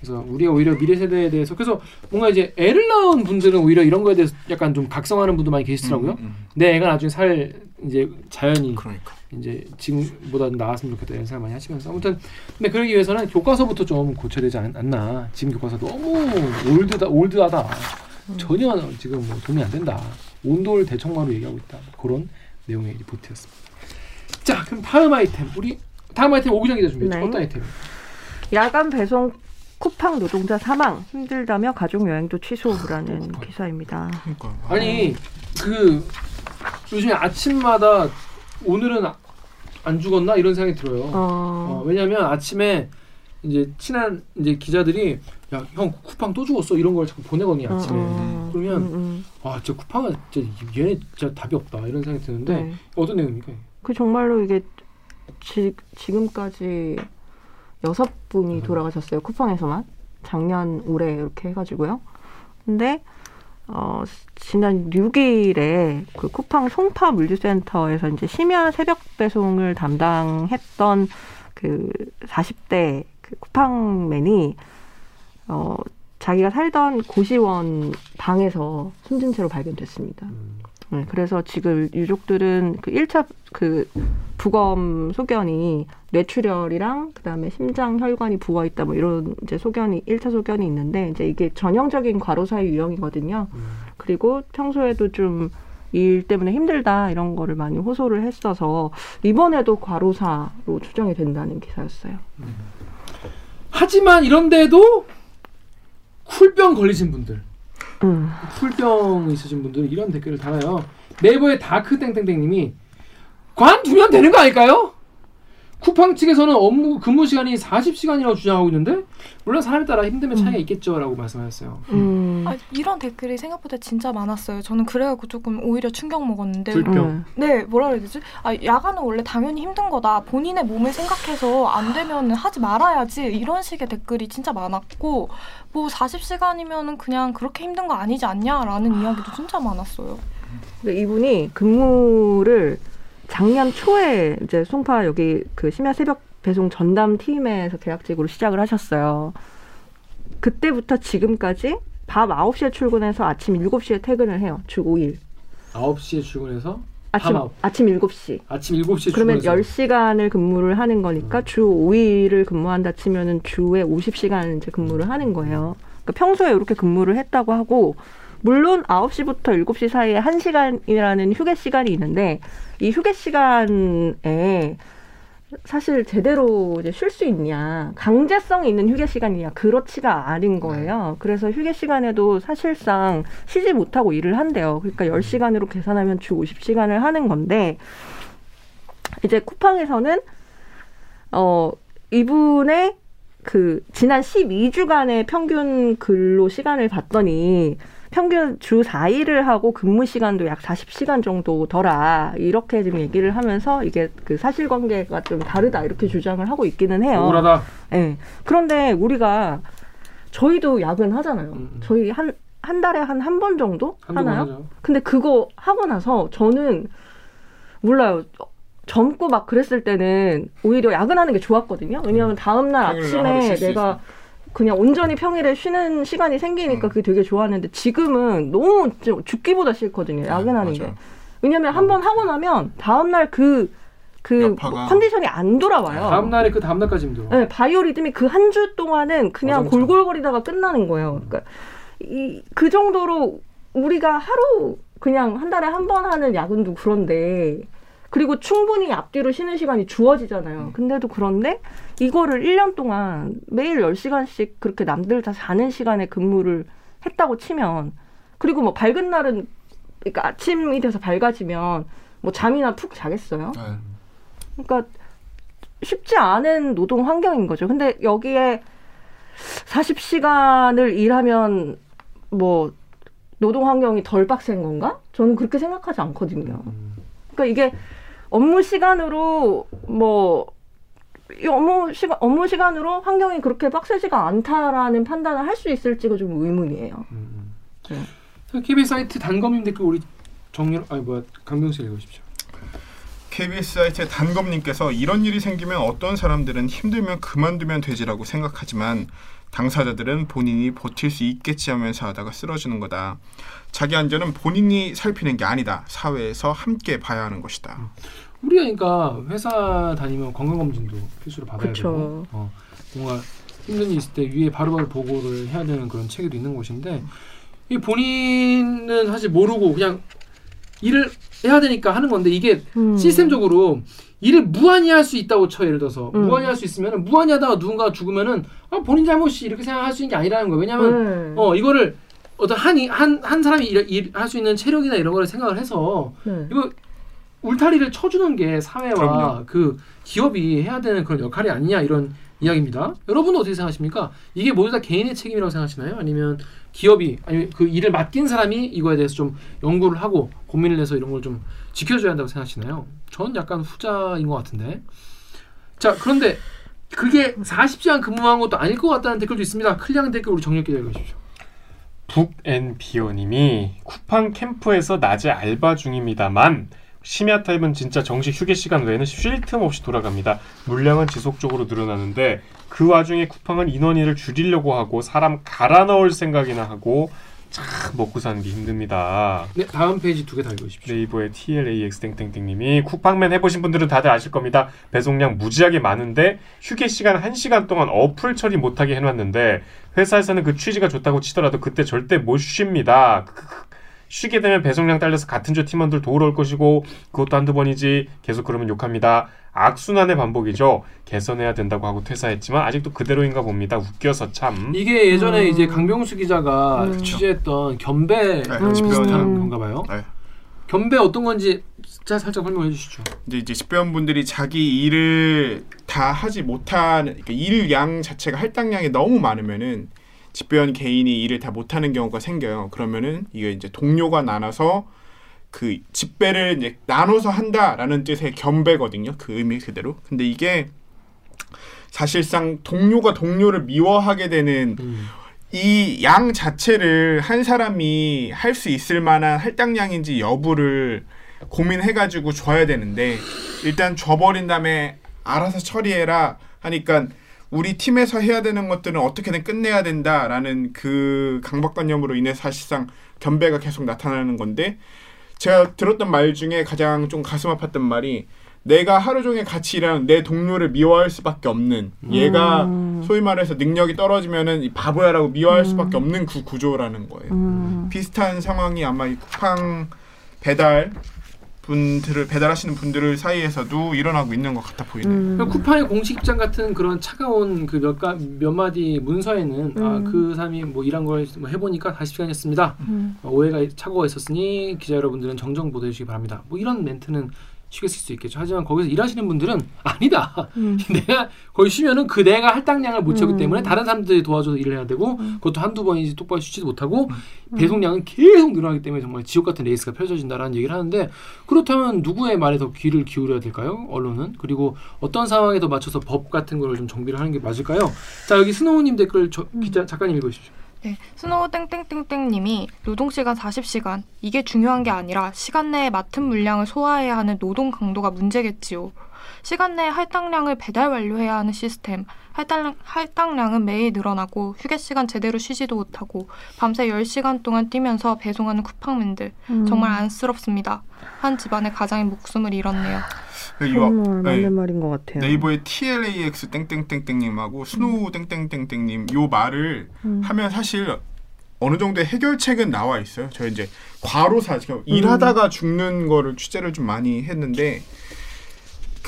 [SPEAKER 3] 그래서 우리가 오히려 미래 세대에 대해서 그래서 뭔가 이제 애를 낳은 분들은 오히려 이런 거에 대해서 약간 좀 각성하는 분도 많이 계시더라고요.
[SPEAKER 1] 음, 음.
[SPEAKER 3] 내 애가 나중에 살 이제 자연이
[SPEAKER 1] 그러니까.
[SPEAKER 3] 이제 지금보다 나았으면 좋겠다 이런 생각 많이 하시면서 아무튼 근데 그러기 위해서는 교과서부터 좀 고쳐야 되지 않, 않나. 지금 교과서 너무 올드다 올드하다. 전혀 지금 뭐 도움이 안 된다. 온돌 대청마로 얘기하고 있다. 그런 내용의 리포트였습니다. 자 그럼 다음 아이템. 우리 다음 아이템 오기정 기자 준비했죠?
[SPEAKER 5] 네.
[SPEAKER 3] 어떤 아이템
[SPEAKER 5] 야간 배송 쿠팡 노동자 사망 힘들다며 가족 여행도 취소라는
[SPEAKER 3] 쿠팡.
[SPEAKER 5] 기사입니다.
[SPEAKER 1] 그러니까.
[SPEAKER 3] 아니 그 요즘에 아침마다 오늘은 아- 안 죽었나 이런 생각이 들어요 어,
[SPEAKER 5] 어,
[SPEAKER 3] 왜냐면 아침에 이제 친한 이제 기자들이 야 형 쿠팡 또 죽었어 이런 걸 자꾸 보내거든요 아침에
[SPEAKER 5] 어,
[SPEAKER 3] 그러면
[SPEAKER 5] 음, 음.
[SPEAKER 3] 아 진짜 쿠팡은 진짜 얘네 진짜 답이 없다 이런 생각이 드는데
[SPEAKER 5] 네.
[SPEAKER 3] 어떤 내용입니까?
[SPEAKER 5] 그 정말로 이게 지, 지금까지 여섯 분이 돌아가셨어요 쿠팡에서만 작년 올해 이렇게 해가지고요. 근데 어, 지난 6일에 그 쿠팡 송파 물류센터에서 이제 심야 새벽 배송을 담당했던 그 40대 그 쿠팡맨이 어, 자기가 살던 고시원 방에서 숨진 채로 발견됐습니다. 네, 그래서 지금 유족들은 그 1차 그 부검 소견이 뇌출혈이랑 그다음에 심장 혈관이 부어 있다 뭐 이런 이제 소견이 일차 소견이 있는데 이제 이게 전형적인 과로사의 유형이거든요. 그리고 평소에도 좀 일 때문에 힘들다 이런 거를 많이 호소를 했어서 이번에도 과로사로 추정이 된다는 기사였어요.
[SPEAKER 3] 하지만 이런데도 쿨병 걸리신 분들,
[SPEAKER 5] 음.
[SPEAKER 3] 쿨병 있으신 분들은 이런 댓글을 달아요. 네이버의 다크 땡땡땡님이 관두면 되는 거 아닐까요? 쿠팡 측에서는 업무 근무 시간이 40시간이라고 주장하고 있는데 물론 사람에 따라 힘듦의 차이가 있겠죠라고 말씀하셨어요.
[SPEAKER 5] 음.
[SPEAKER 4] 아, 이런 댓글이 생각보다 진짜 많았어요. 저는 그래갖고 조금 오히려 충격 먹었는데.
[SPEAKER 2] 불평.
[SPEAKER 5] 음.
[SPEAKER 4] 네, 뭐라 그래야 되지? 아, 야간은 원래 당연히 힘든 거다. 본인의 몸을 생각해서 안 되면 하지 말아야지. 이런 식의 댓글이 진짜 많았고, 뭐 40시간이면은 그냥 그렇게 힘든 거 아니지 않냐라는 이야기도 진짜 많았어요.
[SPEAKER 5] 근데 이분이 근무를 작년 초에 이제 송파 여기 그 심야 새벽 배송 전담 팀에서 계약직으로 시작을 하셨어요. 그때부터 지금까지 밤 9시에 출근해서 아침 7시에 퇴근을 해요. 주 5일.
[SPEAKER 3] 9시에 출근해서
[SPEAKER 5] 아침
[SPEAKER 3] 밤
[SPEAKER 5] 아침 7시.
[SPEAKER 3] 아침 7시에
[SPEAKER 5] 그러면
[SPEAKER 3] 출근해서
[SPEAKER 5] 10시간을 근무를 하는 거니까
[SPEAKER 3] 음.
[SPEAKER 5] 주 5일을 근무한다 치면은 주에 50시간 이제 근무를 하는 거예요. 그러니까 평소에 이렇게 근무를 했다고 하고 물론 9시부터 7시 사이에 1시간이라는 휴게 시간이 있는데 이 휴게 시간에 사실 제대로 이제 쉴 수 있냐 강제성이 있는 휴게 시간이냐 그렇지가 않은 거예요. 그래서 휴게 시간에도 사실상 쉬지 못하고 일을 한대요. 그러니까 10시간으로 계산하면 주 50시간을 하는 건데 이제 쿠팡에서는 어 이분의 그 지난 12주간의 평균 근로 시간을 봤더니 평균 주 4일을 하고 근무 시간도 약 40시간 정도 더라 이렇게 지금 얘기를 하면서 이게 그 사실관계가 좀 다르다 이렇게 주장을 하고 있기는 해요.
[SPEAKER 3] 억울하다.
[SPEAKER 5] 예. 그런데 우리가 저희도 야근 하잖아요.
[SPEAKER 3] 음.
[SPEAKER 5] 저희 한 한 달에 한 한 번 정도 하나요?
[SPEAKER 3] 하죠.
[SPEAKER 5] 근데 그거 하고 나서 저는 몰라요. 젊고 막 그랬을 때는 오히려 야근하는 게 좋았거든요. 왜냐하면 다음날
[SPEAKER 1] 평일날 하루
[SPEAKER 5] 아침에 내가 그냥 온전히 평일에 쉬는 시간이 생기니까
[SPEAKER 1] 음.
[SPEAKER 5] 그게 되게 좋았는데 지금은 너무 좀 죽기보다 싫거든요. 야근하는
[SPEAKER 1] 맞아요.
[SPEAKER 5] 게. 왜냐면 한번 하고 나면 다음날 그, 그
[SPEAKER 1] 여파가.
[SPEAKER 5] 컨디션이 안 돌아와요.
[SPEAKER 3] 다음 날에 그 다음 날까지 힘들어.
[SPEAKER 5] 네, 바이오리듬이 그 한 주 동안은 그냥
[SPEAKER 3] 어정쩡.
[SPEAKER 5] 골골거리다가 끝나는 거예요. 그러니까 이, 그 정도로 우리가 하루 그냥 한 달에 한 번 하는 야근도 그런데 그리고 충분히 앞뒤로 쉬는 시간이 주어지잖아요. 근데도 그런데 이거를 1년 동안 매일 10시간씩 그렇게 남들 다 자는 시간에 근무를 했다고 치면 그리고 뭐 밝은 날은 그러니까 아침이 돼서 밝아지면 뭐 잠이나 푹 자겠어요.
[SPEAKER 1] 네.
[SPEAKER 5] 그러니까 쉽지 않은 노동 환경인 거죠. 근데 여기에 40시간을 일하면 뭐 노동 환경이 덜 빡센 건가? 저는 그렇게 생각하지 않거든요.
[SPEAKER 3] 음.
[SPEAKER 5] 그러니까 이게 업무 시간으로 뭐이 업무 시간 업무 시간으로 환경이 그렇게 빡세지가 않다라는 판단을 할 수 있을지가 좀 의문이에요.
[SPEAKER 3] 음.
[SPEAKER 5] 네.
[SPEAKER 3] 자, KBS 사이트 단검님 댓글 우리 정렬 아니 뭐야 강병수 읽으십시오.
[SPEAKER 1] KBS 사이트의 단검님께서 이런 일이 생기면 어떤 사람들은 힘들면 그만두면 되지라고 생각하지만 당사자들은 본인이 버틸 수 있겠지 하면서 하다가 쓰러지는 거다. 자기 안전은 본인이 살피는 게 아니다. 사회에서 함께 봐야 하는 것이다.
[SPEAKER 3] 우리가 그러니까 회사 다니면 건강 검진도 필수로 받아야
[SPEAKER 5] 그쵸.
[SPEAKER 3] 되고 어, 뭔가 힘든 일 있을 때 위에 바로바로 보고를 해야 되는 그런 체계도 있는 곳인데 이 본인은 사실 모르고 그냥 일을 해야 되니까 하는 건데 이게
[SPEAKER 5] 음.
[SPEAKER 3] 시스템적으로 일을 무한히 할 수 있다고 쳐 예를 들어서
[SPEAKER 5] 음.
[SPEAKER 3] 무한히 할 수 있으면 무한히 하다가 누군가 죽으면은 아, 본인 잘못이 이렇게 생각할 수 있는 게 아니라는 거예요 왜냐하면
[SPEAKER 5] 네.
[SPEAKER 3] 어 이거를 어떤 한한 한 사람이 일할 수 있는 체력이나 이런 거를 생각을 해서
[SPEAKER 5] 네.
[SPEAKER 3] 이거 울타리를 쳐주는 게 사회와
[SPEAKER 1] 그럼요.
[SPEAKER 3] 그 기업이 해야 되는 그런 역할이 아니냐 이런 이야기입니다. 여러분은 어떻게 생각하십니까? 이게 모두 다 개인의 책임이라고 생각하시나요? 아니면 기업이 아니면 그 일을 맡긴 사람이 이거에 대해서 좀 연구를 하고 고민을 해서 이런 걸 좀 지켜줘야 한다고 생각하시나요? 저는 약간 후자인 것 같은데. 자 그런데 그게 40시간 근무한 것도 아닐 것 같다는 댓글도 있습니다. 클리앙 댓글 우리 정렬 기자 읽으십시오.
[SPEAKER 2] 북앤비오님이 쿠팡 캠프에서 낮에 알바 중입니다만 심야 타임은 진짜 정식 휴게 시간 외에는 쉴 틈 없이 돌아갑니다. 물량은 지속적으로 늘어나는데 그 와중에 쿠팡은 인원을 줄이려고 하고 사람 갈아 넣을 생각이나 하고 참 먹고 사는 게 힘듭니다.
[SPEAKER 3] 네, 다음 페이지 두개다 읽으십시오.
[SPEAKER 2] 네이버의 TLAX 땡땡땡님이 쿠팡맨 해보신 분들은 다들 아실 겁니다. 배송량 무지하게 많은데 휴게 시간 1시간 동안 어플 처리 못하게 해놨는데 회사에서는 그 취지가 좋다고 치더라도 그때 절대 못 쉽니다. 쉬게 되면 배송량 딸려서 같은 조 팀원들 도우러 올 것이고 그것도 한두 번이지 계속 그러면 욕합니다. 악순환의 반복이죠. 개선해야 된다고 하고 퇴사했지만 아직도 그대로인가 봅니다. 웃겨서 참.
[SPEAKER 3] 이게 예전에
[SPEAKER 5] 음.
[SPEAKER 3] 이제 강병수 기자가
[SPEAKER 5] 음.
[SPEAKER 3] 취재했던 견배
[SPEAKER 1] 네,
[SPEAKER 5] 음.
[SPEAKER 3] 비슷한 건가 봐요.
[SPEAKER 1] 네.
[SPEAKER 3] 견배 어떤 건지 진짜 살짝 설명해 주시죠.
[SPEAKER 1] 이제 이제 집배원분들이 자기 일을 다 하지 못하는 그러니까 일양 자체가 할당량이 너무 많으면은 집배원 개인이 일을 다 못하는 경우가 생겨요. 그러면은 이게 이제 동료가 나눠서 그 집배를 이제 나눠서 한다라는 뜻의 겸배거든요. 그 의미 그대로. 근데 이게 사실상 동료가 동료를 미워하게 되는
[SPEAKER 3] 음.
[SPEAKER 1] 이양 자체를 한 사람이 할 수 있을 만한 할당량인지 여부를 고민해가지고 줘야 되는데 일단 줘버린 다음에 알아서 처리해라 하니까 우리 팀에서 해야 되는 것들은 어떻게든 끝내야 된다라는 그 강박관념으로 인해 사실상 견배가 계속 나타나는 건데 제가 들었던 말 중에 가장 좀 가슴 아팠던 말이 내가 하루 종일 같이 일하는 내 동료를 미워할 수밖에 없는 얘가
[SPEAKER 5] 음.
[SPEAKER 1] 소위 말해서 능력이 떨어지면은 이 바보야라고 미워할
[SPEAKER 5] 음.
[SPEAKER 1] 수밖에 없는 그 구조라는 거예요.
[SPEAKER 5] 음.
[SPEAKER 1] 비슷한 상황이 아마 이 쿠팡 배달 분들을 배달하시는 분들 사이에서도 일어나고 있는 것 같아 보이네요.
[SPEAKER 5] 음.
[SPEAKER 3] 그러니까 쿠팡의 공식 입장 같은 그런 차가운 그몇몇 마디 문서에는
[SPEAKER 5] 음.
[SPEAKER 3] 아, 그 사람이 뭐 일한 걸 뭐 해보니까 40시간이었습니다.
[SPEAKER 5] 음.
[SPEAKER 3] 어, 오해가 착오가 있었으니 기자 여러분들은 정정 보도해 주시기 바랍니다. 뭐 이런 멘트는 쉽게 쓸 수 있겠죠. 하지만 거기서 일하시는 분들은 [LAUGHS] 아니다.
[SPEAKER 5] 음. [LAUGHS]
[SPEAKER 3] 내가 거기 쉬면은 그 내가 할당량을 못 채우기
[SPEAKER 5] 음.
[SPEAKER 3] 때문에 다른 사람들이 도와줘서 일을 해야 되고
[SPEAKER 5] 음.
[SPEAKER 3] 그것도 한두 번이지 똑바로 쉬지도 못하고 배송량은 계속 늘어나기 때문에 정말 지옥 같은 레이스가 펼쳐진다라는 얘기를 하는데 그렇다면 누구의 말에 더 귀를 기울여야 될까요? 언론은 그리고 어떤 상황에 더 맞춰서 법 같은 거를 좀 정비를 하는 게 맞을까요? 자 여기 스노우님 댓글 저, 기자 작가님 읽어주십시오.
[SPEAKER 4] 네, 스노우 땡땡땡땡님이 노동 시간 40시간 이게 중요한 게 아니라 시간 내에 맡은 물량을 소화해야 하는 노동 강도가 문제겠지요. 시간 내에 할당량을 배달 완료해야 하는 시스템. 할당, 할당량은 매일 늘어나고 휴게 시간 제대로 쉬지도 못하고 밤새 10시간 동안 뛰면서 배송하는 쿠팡맨들
[SPEAKER 5] 음.
[SPEAKER 4] 정말 안쓰럽습니다. 한 집안의 가장의 목숨을 잃었네요.
[SPEAKER 1] 그
[SPEAKER 5] 정말
[SPEAKER 1] 네.
[SPEAKER 5] 맞는 말인 것 같아요.
[SPEAKER 1] 네이버의 TLAX 땡땡땡땡님하고 스노우 땡땡땡땡님 요 말을
[SPEAKER 5] 음.
[SPEAKER 1] 하면 사실 어느 정도의 해결책은 나와 있어요. 저 이제 과로사 지금 일하다가 죽는 거를 취재를 좀 많이 했는데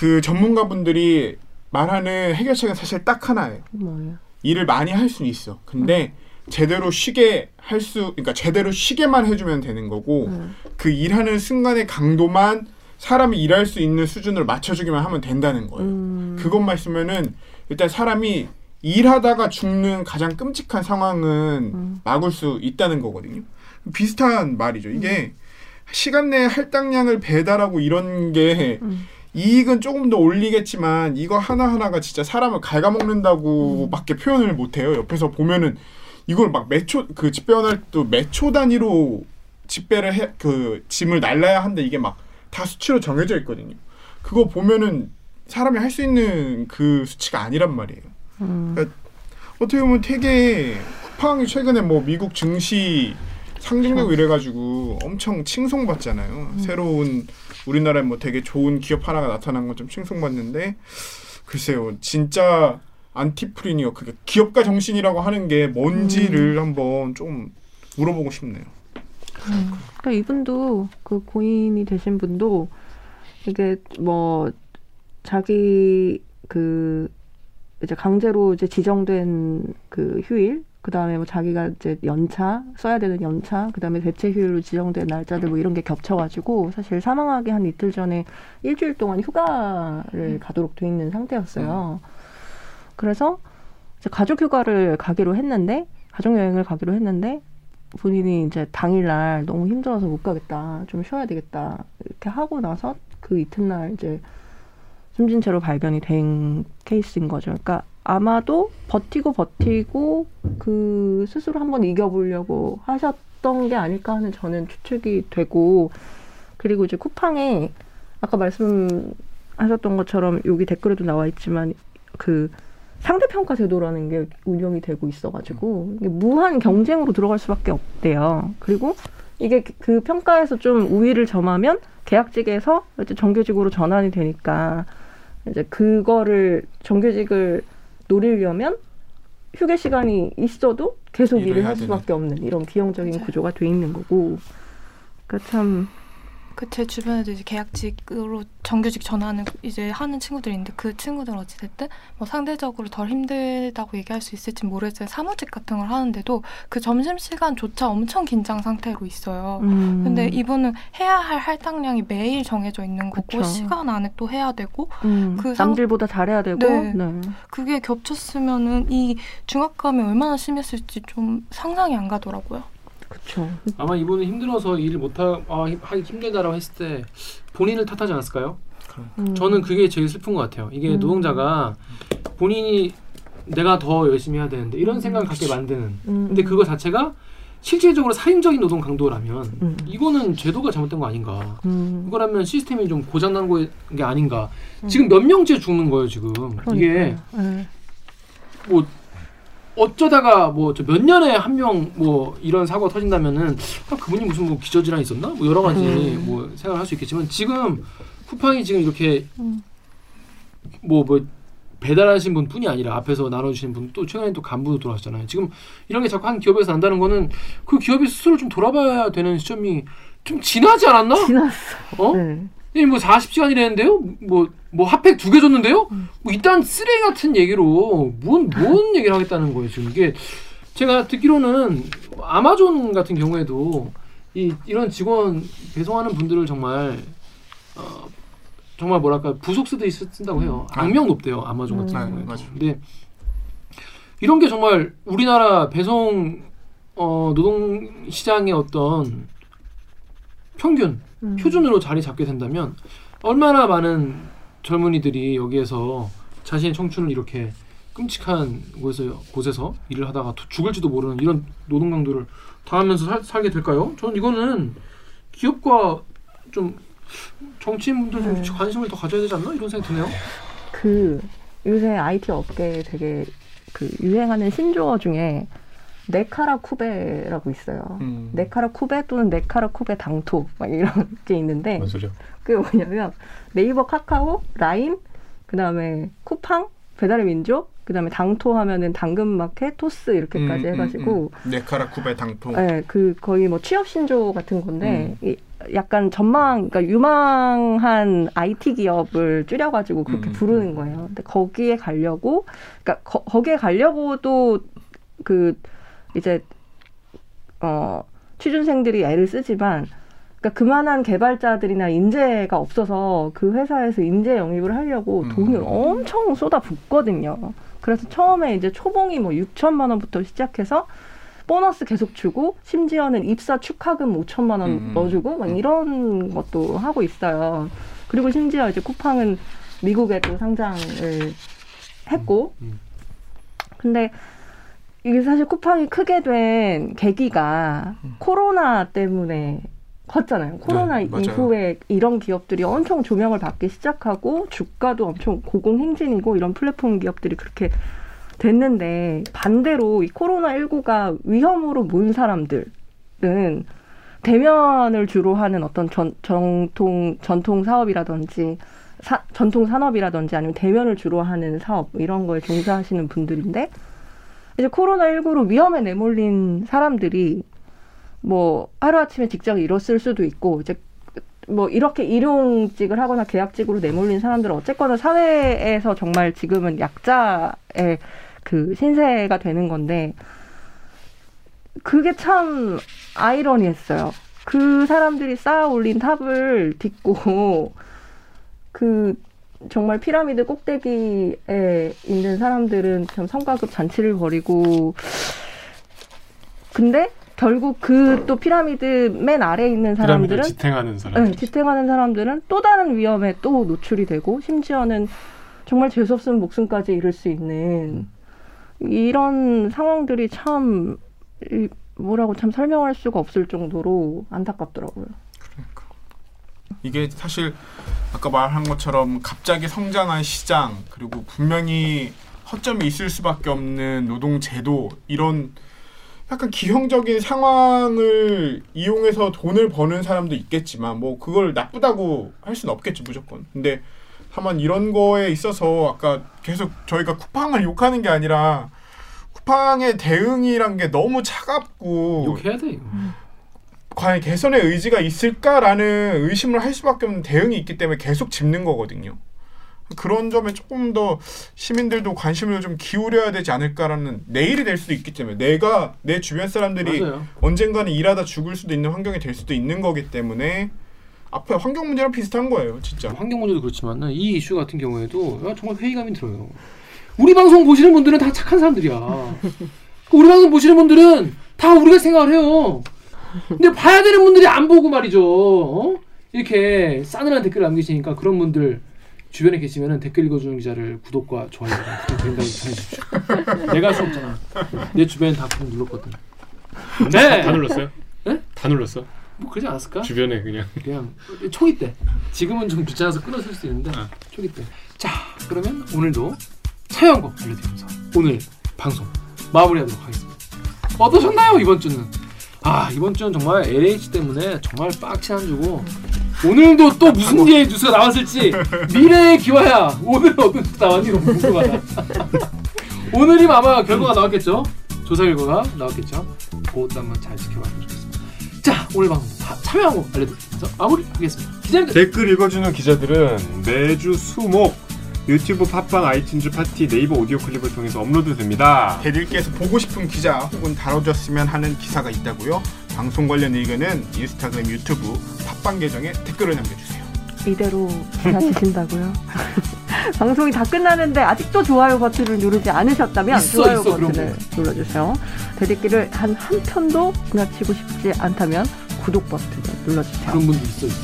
[SPEAKER 1] 그 전문가분들이 말하는 해결책은 사실 딱 하나예요.
[SPEAKER 5] 뭐예요?
[SPEAKER 1] 일을 많이 할 수는 있어. 근데 제대로 쉬게 할 수, 그러니까 제대로 쉬게만 해주면 되는 거고
[SPEAKER 5] 음.
[SPEAKER 1] 그 일하는 순간의 강도만 사람이 일할 수 있는 수준으로 맞춰주기만 하면 된다는 거예요.
[SPEAKER 5] 음.
[SPEAKER 1] 그것만 있으면은 일단 사람이 일하다가 죽는 가장 끔찍한 상황은
[SPEAKER 5] 음.
[SPEAKER 1] 막을 수 있다는 거거든요. 비슷한 말이죠. 이게 시간 내에 할당량을 배달하고 이런 게
[SPEAKER 5] 음.
[SPEAKER 1] 이익은 조금 더 올리겠지만 이거 하나하나가 진짜 사람을 갉아먹는다고밖에 표현을 못해요. 옆에서 보면은 이걸 막 매초 그 집배원할 때 매초 단위로 집배를 해 그 짐을 날라야 한다 이게 막 다 수치로 정해져 있거든요. 그거 보면은 사람이 할 수 있는 그 수치가 아니란 말이에요.
[SPEAKER 5] 음.
[SPEAKER 1] 어떻게 보면 되게 쿠팡이 최근에 뭐 미국 증시 상징되고 이래가지고 엄청 칭송받잖아요. 새로운 우리나라에 뭐 되게 좋은 기업 하나가 나타난 건 좀 칭송받는데 글쎄요 진짜 안티프리니어 그게 기업가 정신이라고 하는 게 뭔지를 한번 좀 물어보고 싶네요.
[SPEAKER 5] 그러니까 이분도 그 고인이 되신 분도 이게 뭐 자기 그 이제 강제로 이제 지정된 그 휴일 그 다음에 뭐 자기가 이제 연차 써야 되는 연차 그 다음에 대체 휴일로 지정된 날짜들 뭐 이런 게 겹쳐가지고 사실 사망하기 한 이틀 전에 일주일 동안 휴가를 가도록 돼 있는 상태였어요. 그래서 이제 가족 휴가를 가기로 했는데 가족 여행을 가기로 했는데 본인이 이제 당일날 너무 힘들어서 못 가겠다, 좀 쉬어야 되겠다 이렇게 하고 나서 그 이튿날 이제 숨진 채로 발견이 된 케이스인 거죠. 그러니까 아마도 버티고 버티고 그 스스로 한번 이겨보려고 하셨던 게 아닐까 하는 저는 추측이 되고 그리고 이제 쿠팡에 아까 말씀하셨던 것처럼 여기 댓글에도 나와 있지만 그 상대평가 제도라는 게 운영이 되고 있어가지고 무한 경쟁으로 들어갈 수밖에 없대요. 그리고 이게 그- 그 평가에서 좀 우위를 점하면 계약직에서 이제 정규직으로 전환이 되니까 이제 그거를 정규직을 노리려면 휴게 시간이 있어도 계속
[SPEAKER 1] 일을
[SPEAKER 5] 할 수밖에 없는 이런 기형적인
[SPEAKER 4] 맞아요.
[SPEAKER 5] 구조가 돼 있는 거고. 그러니까 참
[SPEAKER 4] 그 제 주변에도 이제 계약직으로 정규직 전환을 이제 하는 친구들이 있는데 그 친구들 어찌 됐든 뭐 상대적으로 덜 힘들다고 얘기할 수 있을지 모르겠지만 사무직 같은 걸 하는데도 그 점심 시간조차 엄청 긴장 상태로 있어요.
[SPEAKER 5] 음,
[SPEAKER 4] 근데 이분은 해야 할 할당량이 매일 정해져 있는 거고
[SPEAKER 5] 그쵸.
[SPEAKER 4] 시간 안에 또 해야 되고
[SPEAKER 5] 음,
[SPEAKER 4] 그 상-
[SPEAKER 5] 남들보다 잘해야 되고
[SPEAKER 4] 네.
[SPEAKER 5] 네.
[SPEAKER 4] 그게 겹쳤으면은 이 중압감이 얼마나 심했을지 좀 상상이 안 가더라고요.
[SPEAKER 5] 그렇죠.
[SPEAKER 3] 아마 이분은 힘들어서 일을 못하 아, 힘- 하기 힘들다라고 했을 때 본인을 탓하지 않았을까요?
[SPEAKER 5] 음.
[SPEAKER 3] 저는 그게 제일 슬픈 것 같아요. 이게
[SPEAKER 5] 음.
[SPEAKER 3] 노동자가 본인이 내가 더 열심히 해야 되는데 이런 생각을 갖게 만드는.
[SPEAKER 5] 음,
[SPEAKER 3] 근데 그거 자체가 실질적으로 살인적인 노동 강도라면
[SPEAKER 5] 음.
[SPEAKER 3] 이거는 제도가 잘못된 거 아닌가.
[SPEAKER 5] 음.
[SPEAKER 3] 이거라면 시스템이 좀 고장난 거- 게 아닌가. 지금 몇 명째 죽는 거예요 지금. 이게
[SPEAKER 5] 그러니까요. 네.
[SPEAKER 3] 뭐 어쩌다가 뭐 저 몇 년에 한 명 뭐 이런 사고 가 터진다면은 아, 그분이 무슨 뭐 기저질환 있었나 뭐 여러 가지
[SPEAKER 5] 음.
[SPEAKER 3] 뭐 생각할 수 있겠지만 지금 쿠팡이 지금 이렇게
[SPEAKER 5] 음.
[SPEAKER 3] 뭐뭐 배달하신 분뿐이 아니라 앞에서 나눠주시는 분또 최근에 또 간부도 돌아왔잖아요. 지금 이런 게 자꾸 한 기업에서 난다는 거는 그 기업이 스스로 좀 돌아봐야 되는 시점이 좀 지나지 않았나?
[SPEAKER 5] 지났어.
[SPEAKER 3] 어?
[SPEAKER 5] 네.
[SPEAKER 3] 이뭐 40시간이랬는데요? 뭐, 뭐 핫팩 두 개 줬는데요?
[SPEAKER 5] 음.
[SPEAKER 3] 뭐 이딴 쓰레기 같은 얘기로 뭔, 뭔 [LAUGHS] 얘기를 하겠다는 거예요, 지금. 이게 제가 듣기로는 아마존 같은 경우에도 이, 이런 직원 배송하는 분들을 정말, 어, 정말 뭐랄까, 부속 쓰듯이 쓰- 쓴다고 해요.
[SPEAKER 1] 음.
[SPEAKER 3] 악명 높대요, 아마존 같은
[SPEAKER 5] 음.
[SPEAKER 3] 경우에.
[SPEAKER 1] 네, 맞아요.
[SPEAKER 3] 근데 이런 게 정말 우리나라 배송, 어, 노동 시장의 어떤 평균,
[SPEAKER 5] 음.
[SPEAKER 3] 표준으로 자리 잡게 된다면 얼마나 많은 젊은이들이 여기에서 자신의 청춘을 이렇게 끔찍한 곳에서, 곳에서 일을 하다가 도- 죽을지도 모르는 이런 노동 강도를 당하면서 살, 살게 될까요? 저는 이거는 기업과 좀 정치인분들 좀
[SPEAKER 5] 네.
[SPEAKER 3] 관심을 더 가져야 되지 않나 이런 생각이 드네요.
[SPEAKER 5] 그 요새 IT 업계에 되게 그 유행하는 신조어 중에 네카라 쿠베라고 있어요.
[SPEAKER 1] 음.
[SPEAKER 5] 네카라 쿠베 또는 네카라 쿠베 당토 막 이런 [LAUGHS] 게 있는데
[SPEAKER 2] 뭔 소리야?
[SPEAKER 5] 그게 뭐냐면 네이버 카카오 라임 그다음에 쿠팡 배달의 민족 그다음에 당토 하면은 당근마켓 토스 이렇게까지
[SPEAKER 1] 음,
[SPEAKER 5] 해가지고
[SPEAKER 1] 음, 음. 네카라 쿠베 당토.
[SPEAKER 5] 네, 그 거의 뭐 취업 신조 같은 건데 이 약간 전망, 그러니까 유망한 IT 기업을 줄여가지고 그렇게
[SPEAKER 1] 음.
[SPEAKER 5] 부르는 거예요. 근데 거기에 가려고, 그러니까 거, 거기에 가려고도 그 이제 어 취준생들이 애를 쓰지만. 그러니까 그만한 개발자들이나 인재가 없어서 그 회사에서 인재 영입을 하려고
[SPEAKER 1] 음.
[SPEAKER 5] 돈을 엄청 쏟아붓거든요. 그래서 처음에 이제 초봉이 뭐 6천만 원부터 시작해서 보너스 계속 주고 심지어는 입사 축하금 5천만 원
[SPEAKER 1] 음.
[SPEAKER 5] 넣어주고 막 이런 것도 하고 있어요. 그리고 심지어 이제 쿠팡은 미국에 도 상장을 했고,
[SPEAKER 3] 음.
[SPEAKER 5] 근데 이게 사실 쿠팡이 크게 된 계기가 코로나 때문에 컸잖아요. 코로나
[SPEAKER 1] 네.
[SPEAKER 5] 이후에 이런 기업들이 엄청 조명을 받기 시작하고 주가도 엄청 고공행진이고 이런 플랫폼 기업들이 그렇게 됐는데 반대로 이 코로나19가 위험으로 모인 사람들은 대면을 주로 하는 어떤 전, 정통, 전통 사업이라든지 사, 전통 산업이라든지 아니면 대면을 주로 하는 사업 이런 거에 종사하시는 분들인데 이제 코로나19로 위험에 내몰린 사람들이 뭐 하루아침에 직장을 잃었을 수도 있고 이제 뭐 이렇게 일용직을 하거나 계약직으로 내몰린 사람들은 어쨌거나 사회에서 정말 지금은 약자의 그 신세가 되는 건데 그게 참 아이러니했어요. 그 사람들이 쌓아 올린 탑을 딛고 그 정말 피라미드 꼭대기에 있는 사람들은 참 성과급 잔치를 벌이고 근데 결국 그 또 피라미드 맨 아래에 있는 사람들은
[SPEAKER 2] 지탱하는 사람.
[SPEAKER 5] 네, 지탱하는 사람들은 또 다른 위험에 또 노출이 되고 심지어는 정말 재수없은 목숨까지 잃을 수 있는 이런 상황들이 참 이, 뭐라고 참 설명할 수가 없을 정도로 안타깝더라고요.
[SPEAKER 1] 이게 사실 아까 말한 것처럼 갑자기 성장한 시장 그리고 분명히 허점이 있을 수밖에 없는 노동 제도 이런 약간 기형적인 상황을 이용해서 돈을 버는 사람도 있겠지만 뭐 그걸 나쁘다고 할 수는 없겠지 무조건. 근데 다만 이런 거에 있어서 아까 계속 저희가 쿠팡을 욕하는 게 아니라 쿠팡의 대응이란 게 너무 차갑고
[SPEAKER 3] 욕해야 돼.
[SPEAKER 1] 과연 개선의 의지가 있을까라는 의심을 할 수밖에 없는 대응이 있기 때문에 계속 짚는 거거든요. 그런 점에 조금 더 시민들도 관심을 좀 기울여야 되지 않을까라는 내일이 될 수도 있기 때문에 내가 내 주변 사람들이
[SPEAKER 3] 맞아요.
[SPEAKER 1] 언젠가는 일하다 죽을 수도 있는 환경이 될 수도 있는 거기 때문에 앞에 환경 문제랑 비슷한 거예요, 진짜.
[SPEAKER 3] 환경 문제도 그렇지만 이 이슈 같은 경우에도 정말 회의감이 들어요. 우리 방송 보시는 분들은 다 착한 사람들이야. [LAUGHS] 우리 방송 보시는 분들은 다 우리가 생각을 해요. 근데 봐야 되는 분들이 안 보고 말이죠. 어? 이렇게 싸늘한 댓글 남기시니까 그런 분들 주변에 계시면 댓글 읽어주는 기자를 구독과 좋아요 부탁드린다고 [LAUGHS] 전해주십시오. 내가 할수 없잖아. 내 주변에 다 눌렀거든. 네.
[SPEAKER 2] 다 눌렀어요?
[SPEAKER 3] 네?
[SPEAKER 2] 다 눌렀어?
[SPEAKER 3] 뭐 그러지 않았을까?
[SPEAKER 2] 주변에 그냥
[SPEAKER 3] 그냥 초기 때 지금은 좀 귀찮아서 끊었을 수 있는데
[SPEAKER 2] 아.
[SPEAKER 3] 초기 때자 그러면 오늘도 사연곡 알려드리면서 오늘 방송 마무리하도록 하겠습니다 어떠셨나요 이번 주는 아 이번 주는 정말 LH 때문에 정말 빡친 한 주고 오늘도 또 무슨 예 뉴스가 나왔을지 미래의 기와야. 오늘 어떤 뉴스 나왔니 너무 궁금하다. [LAUGHS] 오늘이면 아마 결과가 나왔겠죠? 조사 결과가 나왔겠죠? 그것도 한번 잘 지켜봐주면 좋겠습니다. 자 오늘 방송 다 참여한 거 알려드리면서 마무리하겠습니다. 기자님들
[SPEAKER 2] 댓글 읽어주는 기자들은 매주 수목 유튜브 팟빵 아이튠즈 팟티 네이버 오디오 클립을 통해서 업로드됩니다.
[SPEAKER 1] 그대들께서 보고 싶은 기자 혹은 다뤄줬으면 하는 기사가 있다고요. 방송 관련 의견은 인스타그램, 유튜브, 팟빵 계정에 댓글을 남겨주세요.
[SPEAKER 5] 이대로 지나치신다고요? [LAUGHS] 방송이 다 끝나는데 아직도 좋아요 버튼을 누르지 않으셨다면
[SPEAKER 3] 있어,
[SPEAKER 5] 좋아요
[SPEAKER 3] 있어,
[SPEAKER 5] 버튼을 눌러주세요. 대들기를 단 한 편도 지나치고 싶지 않다면 구독 버튼을 눌러주세요.
[SPEAKER 3] 그런 분들 있어 있어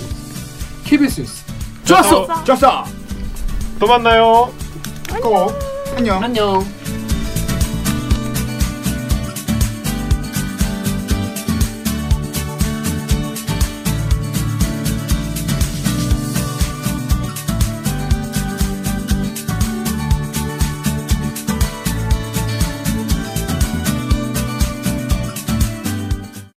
[SPEAKER 3] KBS 뉴스 좋았어
[SPEAKER 1] 좋았어.
[SPEAKER 2] 또 만나요.
[SPEAKER 1] 꼭 안녕.
[SPEAKER 3] 안녕